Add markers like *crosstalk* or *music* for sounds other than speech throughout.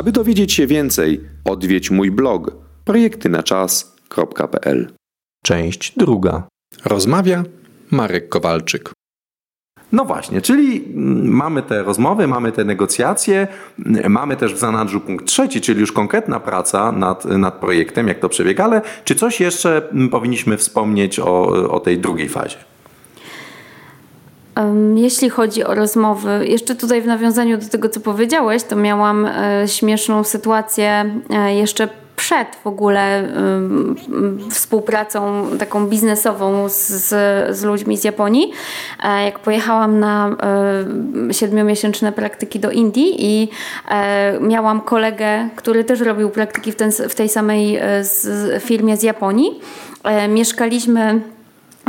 Aby dowiedzieć się więcej, odwiedź mój blog projektynaczas.pl. Część druga. Rozmawia Marek Kowalczyk. No właśnie, czyli mm, mamy te rozmowy, mamy te negocjacje, mm, mamy też w zanadrzu punkt trzeci, czyli już konkretna praca nad, nad projektem, jak to przebiega, ale czy coś jeszcze mm, powinniśmy wspomnieć o, o tej drugiej fazie? Jeśli chodzi o rozmowy, jeszcze tutaj w nawiązaniu do tego, co powiedziałeś, to miałam e, śmieszną sytuację e, jeszcze przed w ogóle współpracą taką biznesową z, z ludźmi z Japonii. E, jak pojechałam na siedmiomiesięczne praktyki do Indii i miałam kolegę, który też robił praktyki w, ten, w tej samej firmie z Japonii. Mieszkaliśmy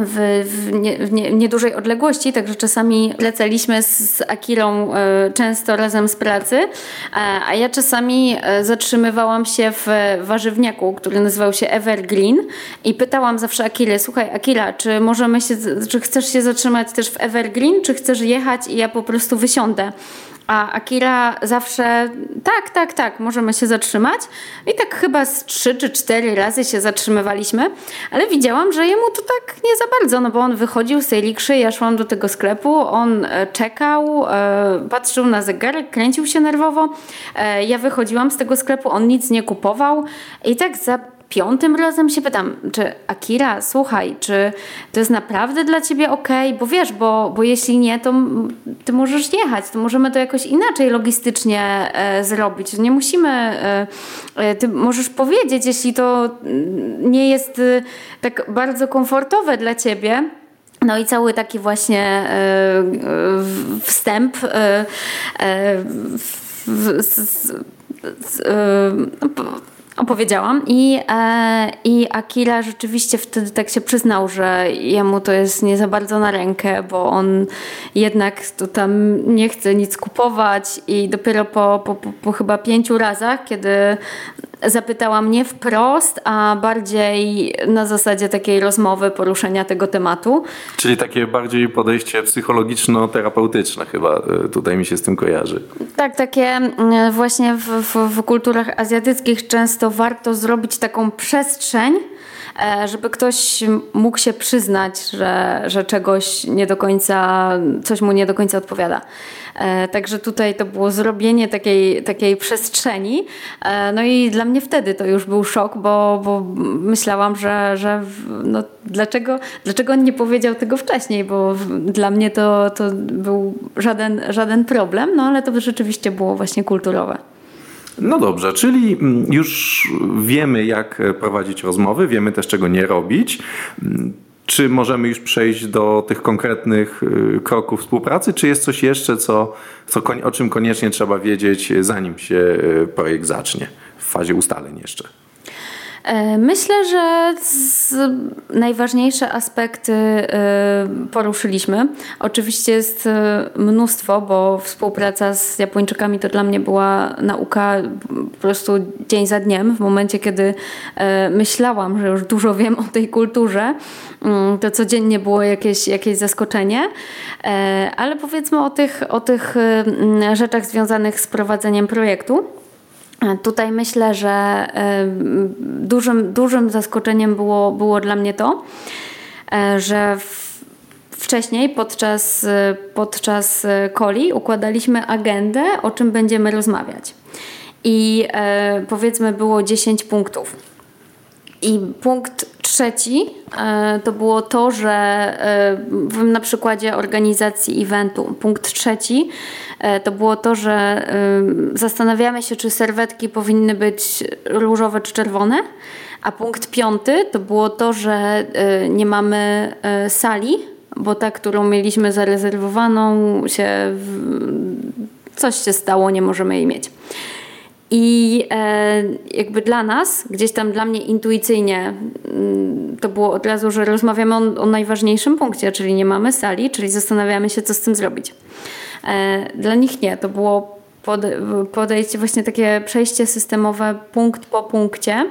w, w, nie, w, nie, niedużej odległości, także czasami leceliśmy z, z Akirą e, często razem z pracy, e, a ja czasami e, zatrzymywałam się w warzywniaku, który nazywał się Evergreen i pytałam zawsze Akirę, słuchaj Akira, czy możemy się, czy chcesz się zatrzymać też w Evergreen, czy chcesz jechać i ja po prostu wysiądę. A Akira zawsze tak, tak, tak, możemy się zatrzymać. I tak chyba z trzy czy cztery razy się zatrzymywaliśmy, ale widziałam, że jemu to tak nie za bardzo, no bo on wychodził z tej likszy, ja szłam do tego sklepu, on e, czekał, e, patrzył na zegarek, kręcił się nerwowo. E, ja wychodziłam z tego sklepu, on nic nie kupował i tak za piątym razem się pytam, czy Akira, słuchaj, czy to jest naprawdę dla ciebie ok? Bo wiesz, bo, bo jeśli nie, to ty możesz jechać, to możemy to jakoś inaczej logistycznie e, zrobić. Nie musimy, e, e, ty możesz powiedzieć, jeśli to nie jest e, tak bardzo komfortowe dla ciebie. No i cały taki właśnie wstęp w, opowiedziałam. I, e, i Akira rzeczywiście wtedy tak się przyznał, że jemu to jest nie za bardzo na rękę, bo on jednak to tam nie chce nic kupować. I dopiero po, po, po, po chyba pięciu razach, kiedy zapytała mnie wprost, a bardziej na zasadzie takiej rozmowy, poruszenia tego tematu. Czyli takie bardziej podejście psychologiczno-terapeutyczne chyba e, tutaj mi się z tym kojarzy. Tak, takie właśnie w, w, w kulturach azjatyckich często warto zrobić taką przestrzeń, żeby ktoś mógł się przyznać, że, że czegoś nie do końca, coś mu nie do końca odpowiada. E, także tutaj to było zrobienie takiej, takiej przestrzeni. E, no i dla mnie wtedy to już był szok, bo, bo myślałam, że, że no dlaczego, dlaczego on nie powiedział tego wcześniej, bo dla mnie to, to był żaden, żaden problem, no ale to rzeczywiście było właśnie kulturowe. No dobrze, czyli mm, już wiemy, jak prowadzić rozmowy, wiemy też, czego nie robić. Mm, czy możemy już przejść do tych konkretnych y, kroków współpracy, czy jest coś jeszcze, co, co, o czym koniecznie trzeba wiedzieć, zanim się y, projekt zacznie w fazie ustaleń jeszcze? E, myślę, że najważniejsze aspekty e, poruszyliśmy. Oczywiście jest e, mnóstwo, bo współpraca z Japończykami to dla mnie była nauka po prostu dzień za dniem. W momencie, kiedy myślałam, że już dużo wiem o tej kulturze, mm, to codziennie było jakieś, jakieś zaskoczenie. Ale powiedzmy o tych, o tych rzeczach związanych z prowadzeniem projektu. Tutaj myślę, że dużym, dużym zaskoczeniem było, było dla mnie to, e, że wcześniej podczas, podczas coli układaliśmy agendę, o czym będziemy rozmawiać. I e, powiedzmy było 10 punktów. I punkt trzeci e, to było to, że na przykładzie organizacji eventu, punkt trzeci E, to było to, że zastanawiamy się, czy serwetki powinny być różowe czy czerwone. A punkt piąty to było to, że e, nie mamy e, sali, bo ta, którą mieliśmy zarezerwowaną, się coś się stało, nie możemy jej mieć. I e, jakby dla nas, gdzieś tam dla mnie intuicyjnie, mm, to było od razu, że rozmawiamy o, o najważniejszym punkcie, czyli nie mamy sali, czyli zastanawiamy się, co z tym zrobić. E, dla nich nie. To było podejście, właśnie takie przejście systemowe punkt po punkcie.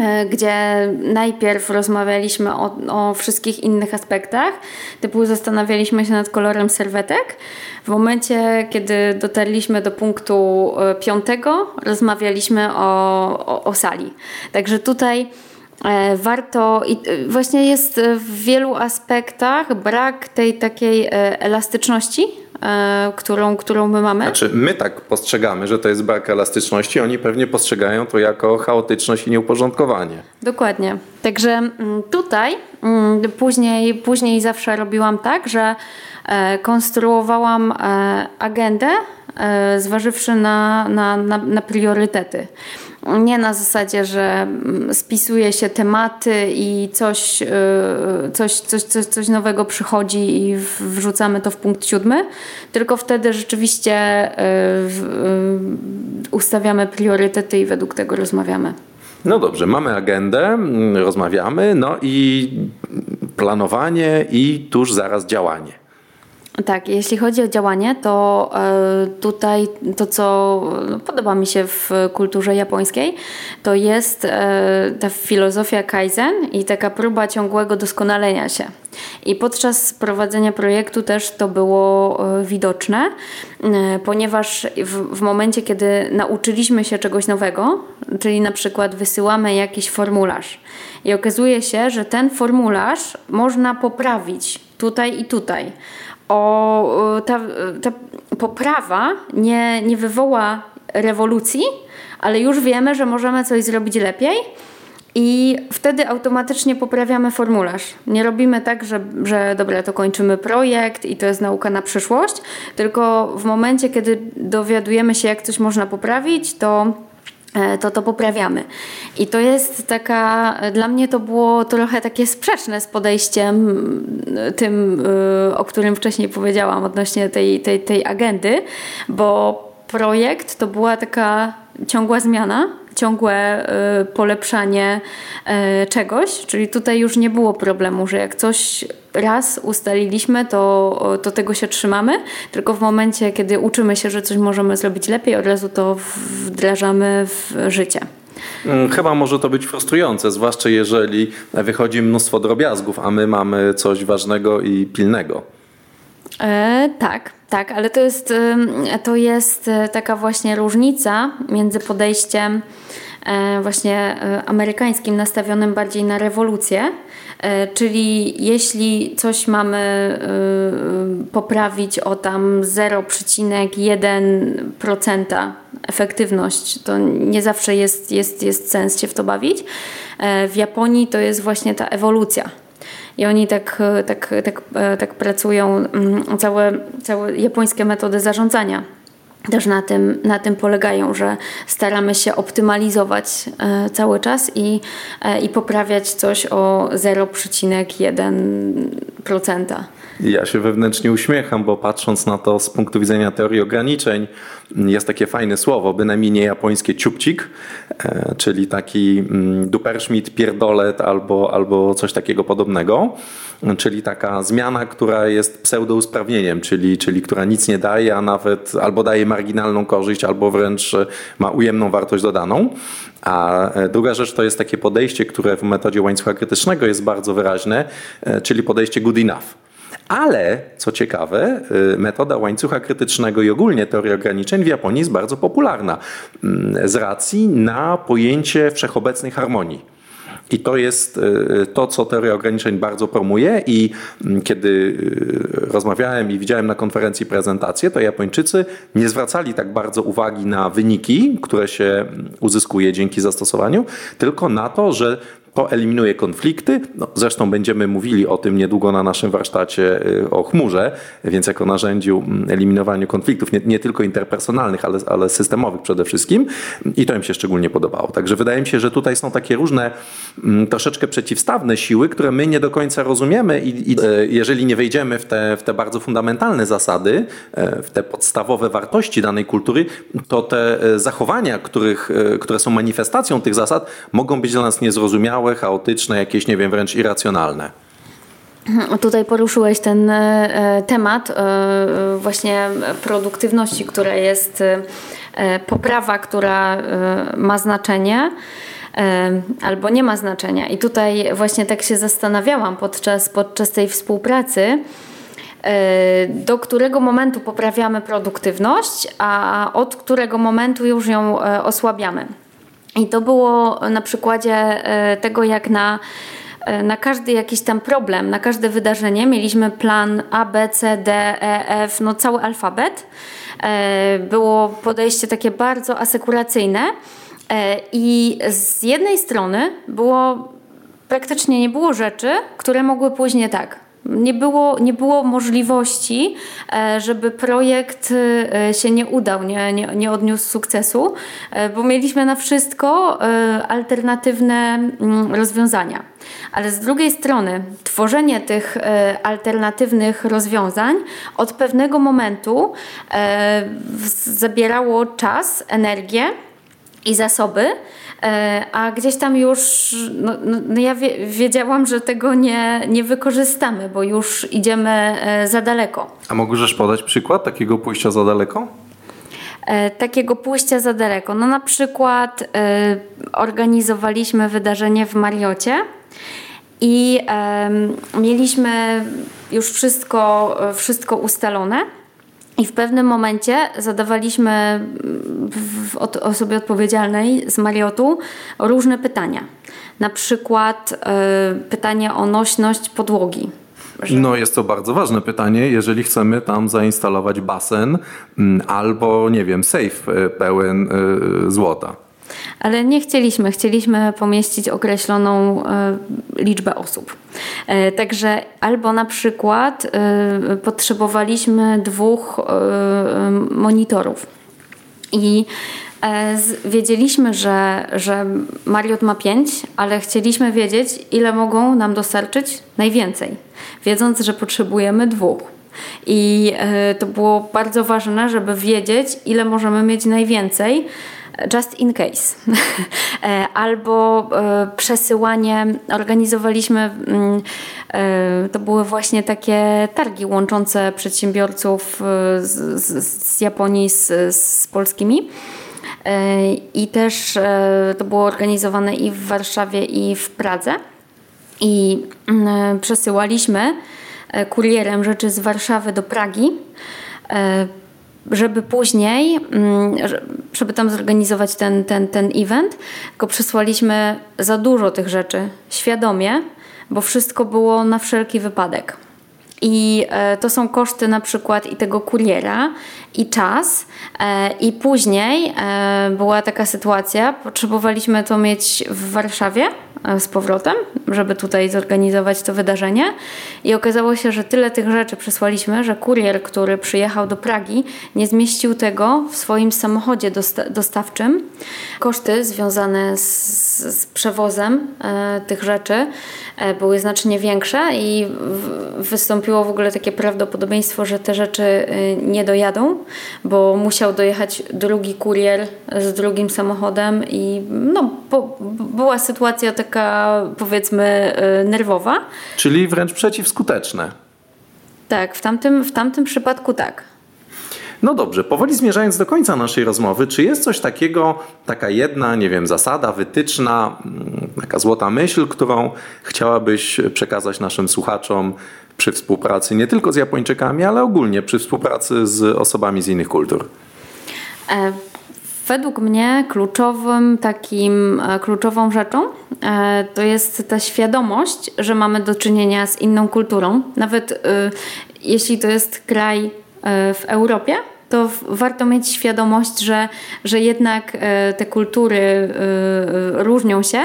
E, gdzie najpierw rozmawialiśmy o, o, wszystkich innych aspektach, typu zastanawialiśmy się nad kolorem serwetek. W momencie, kiedy dotarliśmy do punktu e, piątego, rozmawialiśmy o, o, o sali. Także tutaj e, warto i właśnie jest w wielu aspektach brak tej takiej elastyczności którą, którą my mamy. Znaczy, my tak postrzegamy, że to jest brak elastyczności, oni pewnie postrzegają to jako chaotyczność i nieuporządkowanie. Dokładnie. Także mm, tutaj mm, później, później zawsze robiłam tak, że e, konstruowałam e, agendę, zważywszy na, na, na, na priorytety nie na zasadzie, że mm, spisuje się tematy i coś, y, coś, coś, coś, coś nowego przychodzi i wrzucamy to w punkt siódmy, tylko wtedy rzeczywiście y, y, ustawiamy priorytety i według tego rozmawiamy. No dobrze, mamy agendę, mm, rozmawiamy, no i planowanie i tuż zaraz działanie. Tak, jeśli chodzi o działanie, to e, tutaj to, co no, podoba mi się w kulturze japońskiej, to jest e, ta filozofia Kaizen i taka próba ciągłego doskonalenia się. I podczas prowadzenia projektu też to było e, widoczne, ponieważ w, w momencie, kiedy nauczyliśmy się czegoś nowego, czyli na przykład wysyłamy jakiś formularz i okazuje się, że ten formularz można poprawić tutaj i tutaj o, ta, ta poprawa nie, nie wywoła rewolucji, ale już wiemy, że możemy coś zrobić lepiej. I wtedy automatycznie poprawiamy formularz. Nie robimy tak, że, że dobra, to kończymy projekt i to jest nauka na przyszłość, tylko w momencie, kiedy dowiadujemy się, jak coś można poprawić, to E, to to poprawiamy. I to jest taka, dla mnie to było trochę takie sprzeczne z podejściem tym, e, o którym wcześniej powiedziałam odnośnie tej, tej, tej agendy, bo projekt to była taka ciągła zmiana, ciągłe y, polepszanie y, czegoś, czyli tutaj już nie było problemu, że jak coś raz ustaliliśmy, to, to tego się trzymamy, tylko w momencie, kiedy uczymy się, że coś możemy zrobić lepiej, od razu to wdrażamy w życie. Mm, chyba może to być frustrujące, zwłaszcza jeżeli wychodzi mnóstwo drobiazgów, a my mamy coś ważnego i pilnego. E, tak, tak, ale to jest, to jest e, taka właśnie różnica między podejściem właśnie e, amerykańskim nastawionym bardziej na rewolucję, czyli jeśli coś mamy poprawić o tam 0,1% efektywność, to nie zawsze jest, jest, jest sens się w to bawić. W Japonii to jest właśnie ta ewolucja. I oni tak, tak, tak, tak pracują, mm, całe, całe japońskie metody zarządzania też na tym, na tym polegają, że staramy się optymalizować e, cały czas i, e, i poprawiać coś o 0,1%. Ja się wewnętrznie uśmiecham, bo patrząc na to z punktu widzenia teorii ograniczeń, jest takie fajne słowo, bynajmniej nie japońskie ciupcik, e, czyli taki mm, duperschmidt, pierdolet albo, albo coś takiego podobnego, czyli taka zmiana, która jest pseudousprawnieniem, czyli, czyli która nic nie daje, a nawet albo daje marginalną korzyść, albo wręcz ma ujemną wartość dodaną. A e, druga rzecz to jest takie podejście, które w metodzie łańcucha krytycznego jest bardzo wyraźne, e, czyli podejście good enough. Ale, co ciekawe, y, metoda łańcucha krytycznego i ogólnie teoria ograniczeń w Japonii jest bardzo popularna mm, z racji na pojęcie wszechobecnej harmonii. I to jest y, to, co teoria ograniczeń bardzo promuje. I mm, kiedy y, rozmawiałem i widziałem na konferencji prezentację, to Japończycy nie zwracali tak bardzo uwagi na wyniki, które się mm, uzyskuje dzięki zastosowaniu, tylko na to, że to eliminuje konflikty. No, zresztą będziemy mówili o tym niedługo na naszym warsztacie y, o chmurze, więc jako narzędziu mm, eliminowaniu konfliktów, nie, nie tylko interpersonalnych, ale, ale systemowych przede wszystkim. I to im się szczególnie podobało. Także wydaje mi się, że tutaj są takie różne, mm, troszeczkę przeciwstawne siły, które my nie do końca rozumiemy i, i e, jeżeli nie wejdziemy w te, w te bardzo fundamentalne zasady, e, w te podstawowe wartości danej kultury, to te e, zachowania, których, które są manifestacją tych zasad, mogą być dla nas niezrozumiałe, niezrozumiałe, chaotyczne, jakieś, nie wiem, wręcz irracjonalne. Tutaj poruszyłeś ten e, temat e, właśnie produktywności, która jest e, poprawa, która ma znaczenie. albo nie ma znaczenia. I tutaj właśnie tak się zastanawiałam podczas, podczas tej współpracy, do którego momentu poprawiamy produktywność, a od którego momentu już ją osłabiamy. I to było na przykładzie tego, jak na E, na każdy jakiś tam problem, na każde wydarzenie mieliśmy plan A, B, C, D, E, F, no cały alfabet. E, było podejście takie bardzo asekuracyjne e, i z jednej strony było praktycznie nie było rzeczy, które mogły pójść nie tak. Nie było, nie było możliwości, żeby projekt się nie udał, nie, nie, nie odniósł sukcesu, bo mieliśmy na wszystko alternatywne mm, rozwiązania. Ale z drugiej strony, tworzenie tych e, alternatywnych rozwiązań od pewnego momentu e, zabierało czas, energię i zasoby, e, a gdzieś tam już no, no, no ja wiedziałam, że tego nie, nie wykorzystamy, bo już idziemy za daleko. A możesz podać przykład takiego pójścia za daleko? takiego pójścia za daleko. No na przykład y, organizowaliśmy wydarzenie w Mariocie i mieliśmy już wszystko, wszystko ustalone. I w pewnym momencie zadawaliśmy od osobie odpowiedzialnej z Mariotu różne pytania. Na przykład y, pytanie o nośność podłogi. No jest to bardzo ważne pytanie, jeżeli chcemy tam zainstalować basen mm, albo, nie wiem, safe e, pełen y, złota ale nie chcieliśmy. Chcieliśmy pomieścić określoną e, liczbę osób. E, także albo na przykład e, potrzebowaliśmy dwóch monitorów. I wiedzieliśmy, że, że Mariot ma pięć, ale chcieliśmy wiedzieć, ile mogą nam dostarczyć najwięcej, wiedząc, że potrzebujemy dwóch. I to było bardzo ważne, żeby wiedzieć, ile możemy mieć najwięcej, just in case. *laughs* E, albo e, przesyłanie, organizowaliśmy, mm, e, to były właśnie takie targi łączące przedsiębiorców z, z, z Japonii z, z polskimi. I też to było organizowane i w Warszawie, i w Pradze. I mm, przesyłaliśmy kurierem rzeczy z Warszawy do Pragi żeby później, mm, żeby tam zorganizować ten, ten, ten event, tylko przysłaliśmy za dużo tych rzeczy świadomie, bo wszystko było na wszelki wypadek. I e, to są koszty na przykład i tego kuriera, i czas. E, I później e, była taka sytuacja, potrzebowaliśmy to mieć w Warszawie z powrotem, żeby tutaj zorganizować to wydarzenie. I okazało się, że tyle tych rzeczy przysłaliśmy, że kurier, który przyjechał do Pragi, nie zmieścił tego w swoim samochodzie dosta dostawczym. Koszty związane z, z przewozem tych rzeczy były znacznie większe i wystąpiło w ogóle takie prawdopodobieństwo, że te rzeczy y, nie dojadą, bo musiał dojechać drugi kurier z drugim samochodem i no, była sytuacja taka powiedzmy y, nerwowa. Czyli wręcz przeciwskuteczne. Tak, w tamtym, w tamtym przypadku tak. No dobrze, powoli zmierzając do końca naszej rozmowy, czy jest coś takiego, taka jedna, nie wiem, zasada, wytyczna, mm, taka złota myśl, którą chciałabyś przekazać naszym słuchaczom przy współpracy nie tylko z Japończykami, ale ogólnie przy współpracy z osobami z innych kultur? E Według mnie kluczowym takim, e, kluczową rzeczą e, to jest ta świadomość, że mamy do czynienia z inną kulturą. Nawet e, jeśli to jest kraj w Europie, to warto mieć świadomość, że, że jednak e, te kultury e, e, różnią się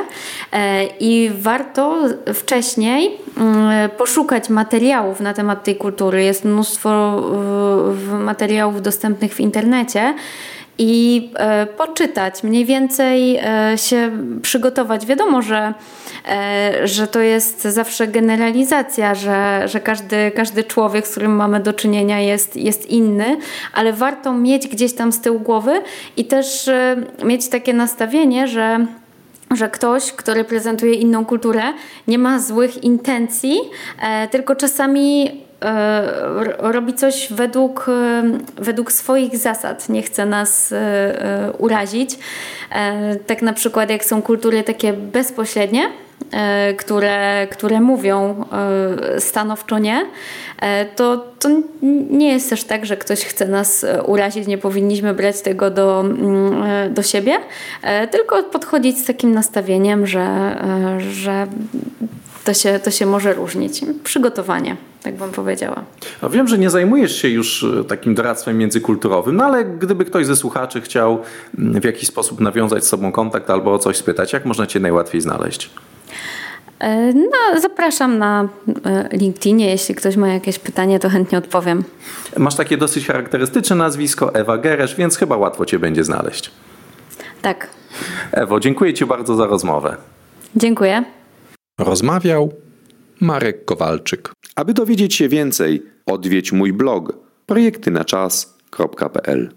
i warto wcześniej mm, poszukać materiałów na temat tej kultury. Jest mnóstwo materiałów dostępnych w internecie i e, poczytać, mniej więcej e, się przygotować. Wiadomo, że, e, że to jest zawsze generalizacja, że, że każdy, każdy człowiek, z którym mamy do czynienia jest, jest inny, ale warto mieć gdzieś tam z tyłu głowy i też mieć takie nastawienie, że że ktoś, kto reprezentuje inną kulturę, nie ma złych intencji, tylko czasami robi coś według, e, według swoich zasad, nie chce nas e, urazić. Tak na przykład jak są kultury takie bezpośrednie, które, które mówią stanowczo nie, to, to nie jest też tak, że ktoś chce nas urazić, nie powinniśmy brać tego do, mm, do siebie, tylko podchodzić z takim nastawieniem, że, że to się, to się może różnić. Przygotowanie, tak bym powiedziała. No wiem, że nie zajmujesz się już e, takim doradztwem międzykulturowym, no ale gdyby ktoś ze słuchaczy chciał mm, w jakiś sposób nawiązać z sobą kontakt albo o coś spytać, jak można Cię najłatwiej znaleźć? E, no, zapraszam na e, LinkedInie. Jeśli ktoś ma jakieś pytanie, to chętnie odpowiem. Masz takie dosyć charakterystyczne nazwisko, Ewa Geresz, więc chyba łatwo Cię będzie znaleźć. Tak. Ewo, dziękuję Ci bardzo za rozmowę. Dziękuję. Rozmawiał Marek Kowalczyk. Aby dowiedzieć się więcej, odwiedź mój blog projektynaczas.pl.